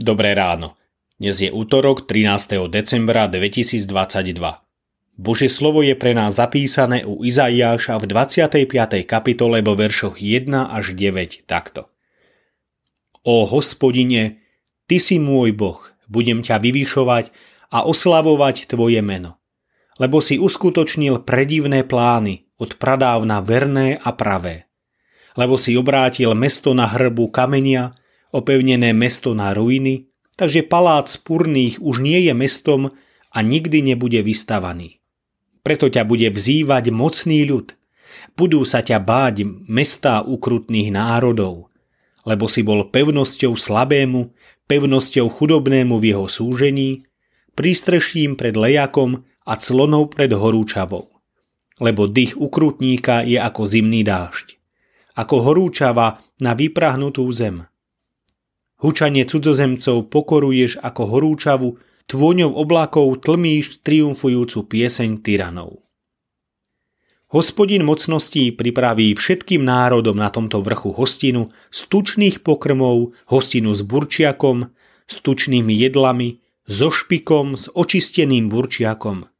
Dobré ráno. Dnes je útorok 13. decembra 2022. Božie slovo je pre nás zapísané u Izaiáša v 25. kapitole vo veršoch 1 až 9 takto. O hospodine, ty si môj boh, budem ťa vyvyšovať a oslavovať tvoje meno. Lebo si uskutočnil predivné plány, od pradávna verné a pravé. Lebo si obrátil mesto na hrbu kamenia opevnené mesto na ruiny, takže palác Purných už nie je mestom a nikdy nebude vystavaný. Preto ťa bude vzývať mocný ľud. Budú sa ťa báť mestá ukrutných národov, lebo si bol pevnosťou slabému, pevnosťou chudobnému v jeho súžení, prístreším pred lejakom a clonou pred horúčavou. Lebo dých ukrutníka je ako zimný dážď, ako horúčava na vyprahnutú zem. Hučanie cudzozemcov pokoruješ ako horúčavu, tvôňou oblakov tlmíš triumfujúcu pieseň tyranov. Hospodin mocností pripraví všetkým národom na tomto vrchu hostinu z pokrmov, hostinu s burčiakom, s jedlami, so špikom, s očisteným burčiakom.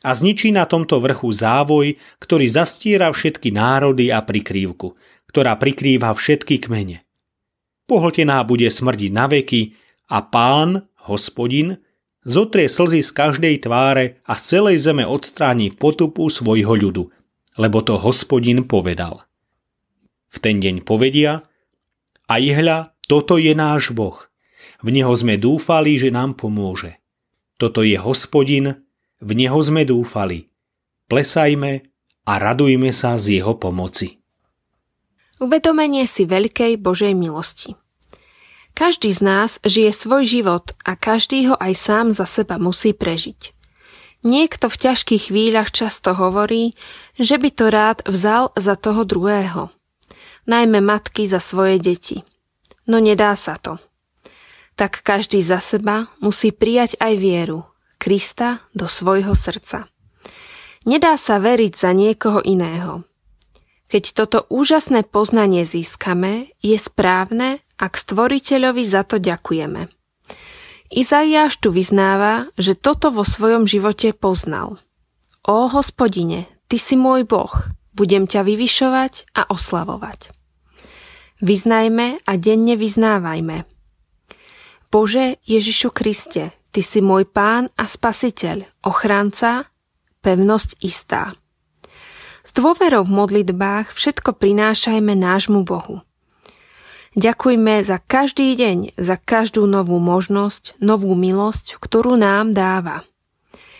A zničí na tomto vrchu závoj, ktorý zastiera všetky národy a prikrývku, ktorá prikrýva všetky kmene. Pohltená bude smrdiť na veky a pán, hospodin, zotrie slzy z každej tváre a z celej zeme odstráni potupu svojho ľudu, lebo to hospodin povedal. V ten deň povedia, a ihľa, toto je náš Boh. V Neho sme dúfali, že nám pomôže. Toto je hospodin, v Neho sme dúfali. Plesajme a radujme sa z Jeho pomoci. Uvedomenie si veľkej Božej milosti. Každý z nás žije svoj život a každý ho aj sám za seba musí prežiť. Niekto v ťažkých chvíľach často hovorí, že by to rád vzal za toho druhého. Najmä matky za svoje deti. No nedá sa to. Tak každý za seba musí prijať aj vieru, Krista do svojho srdca. Nedá sa veriť za niekoho iného. Keď toto úžasné poznanie získame, je správne, ak stvoriteľovi za to ďakujeme. Izaiáš tu vyznáva, že toto vo svojom živote poznal. Ó hospodine, ty si môj boh, budem ťa vyvyšovať a oslavovať. Vyznajme a denne vyznávajme. Bože Ježišu Kriste, Ty si môj pán a spasiteľ, ochranca, pevnosť istá. S dôverou v modlitbách všetko prinášajme nášmu Bohu. Ďakujme za každý deň, za každú novú možnosť, novú milosť, ktorú nám dáva.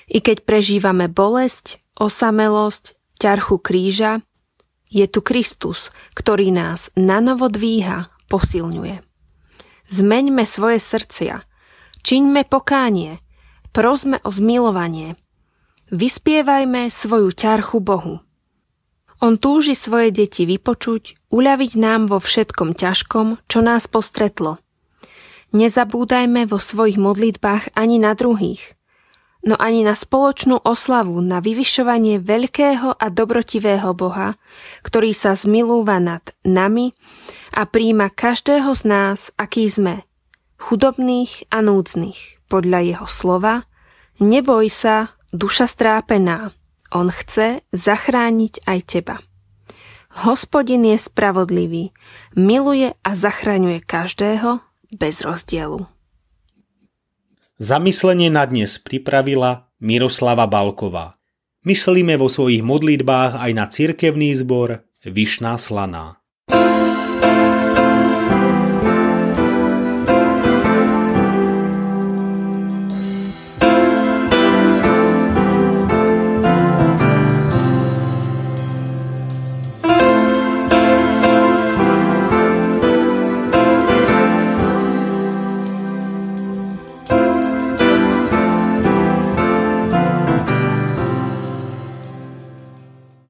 I keď prežívame bolesť, osamelosť, ťarchu kríža, je tu Kristus, ktorý nás nanovo dvíha, posilňuje. Zmeňme svoje srdcia, čiňme pokánie, prosme o zmilovanie, vyspievajme svoju ťarchu Bohu. On túži svoje deti vypočuť, uľaviť nám vo všetkom ťažkom, čo nás postretlo. Nezabúdajme vo svojich modlitbách ani na druhých, no ani na spoločnú oslavu, na vyvyšovanie veľkého a dobrotivého Boha, ktorý sa zmilúva nad nami a príjma každého z nás, aký sme, chudobných a núdznych, podľa jeho slova, neboj sa, duša strápená, on chce zachrániť aj teba. Hospodin je spravodlivý, miluje a zachraňuje každého bez rozdielu. Zamyslenie na dnes pripravila Miroslava Balková. Myslíme vo svojich modlitbách aj na cirkevný zbor Vyšná Slaná.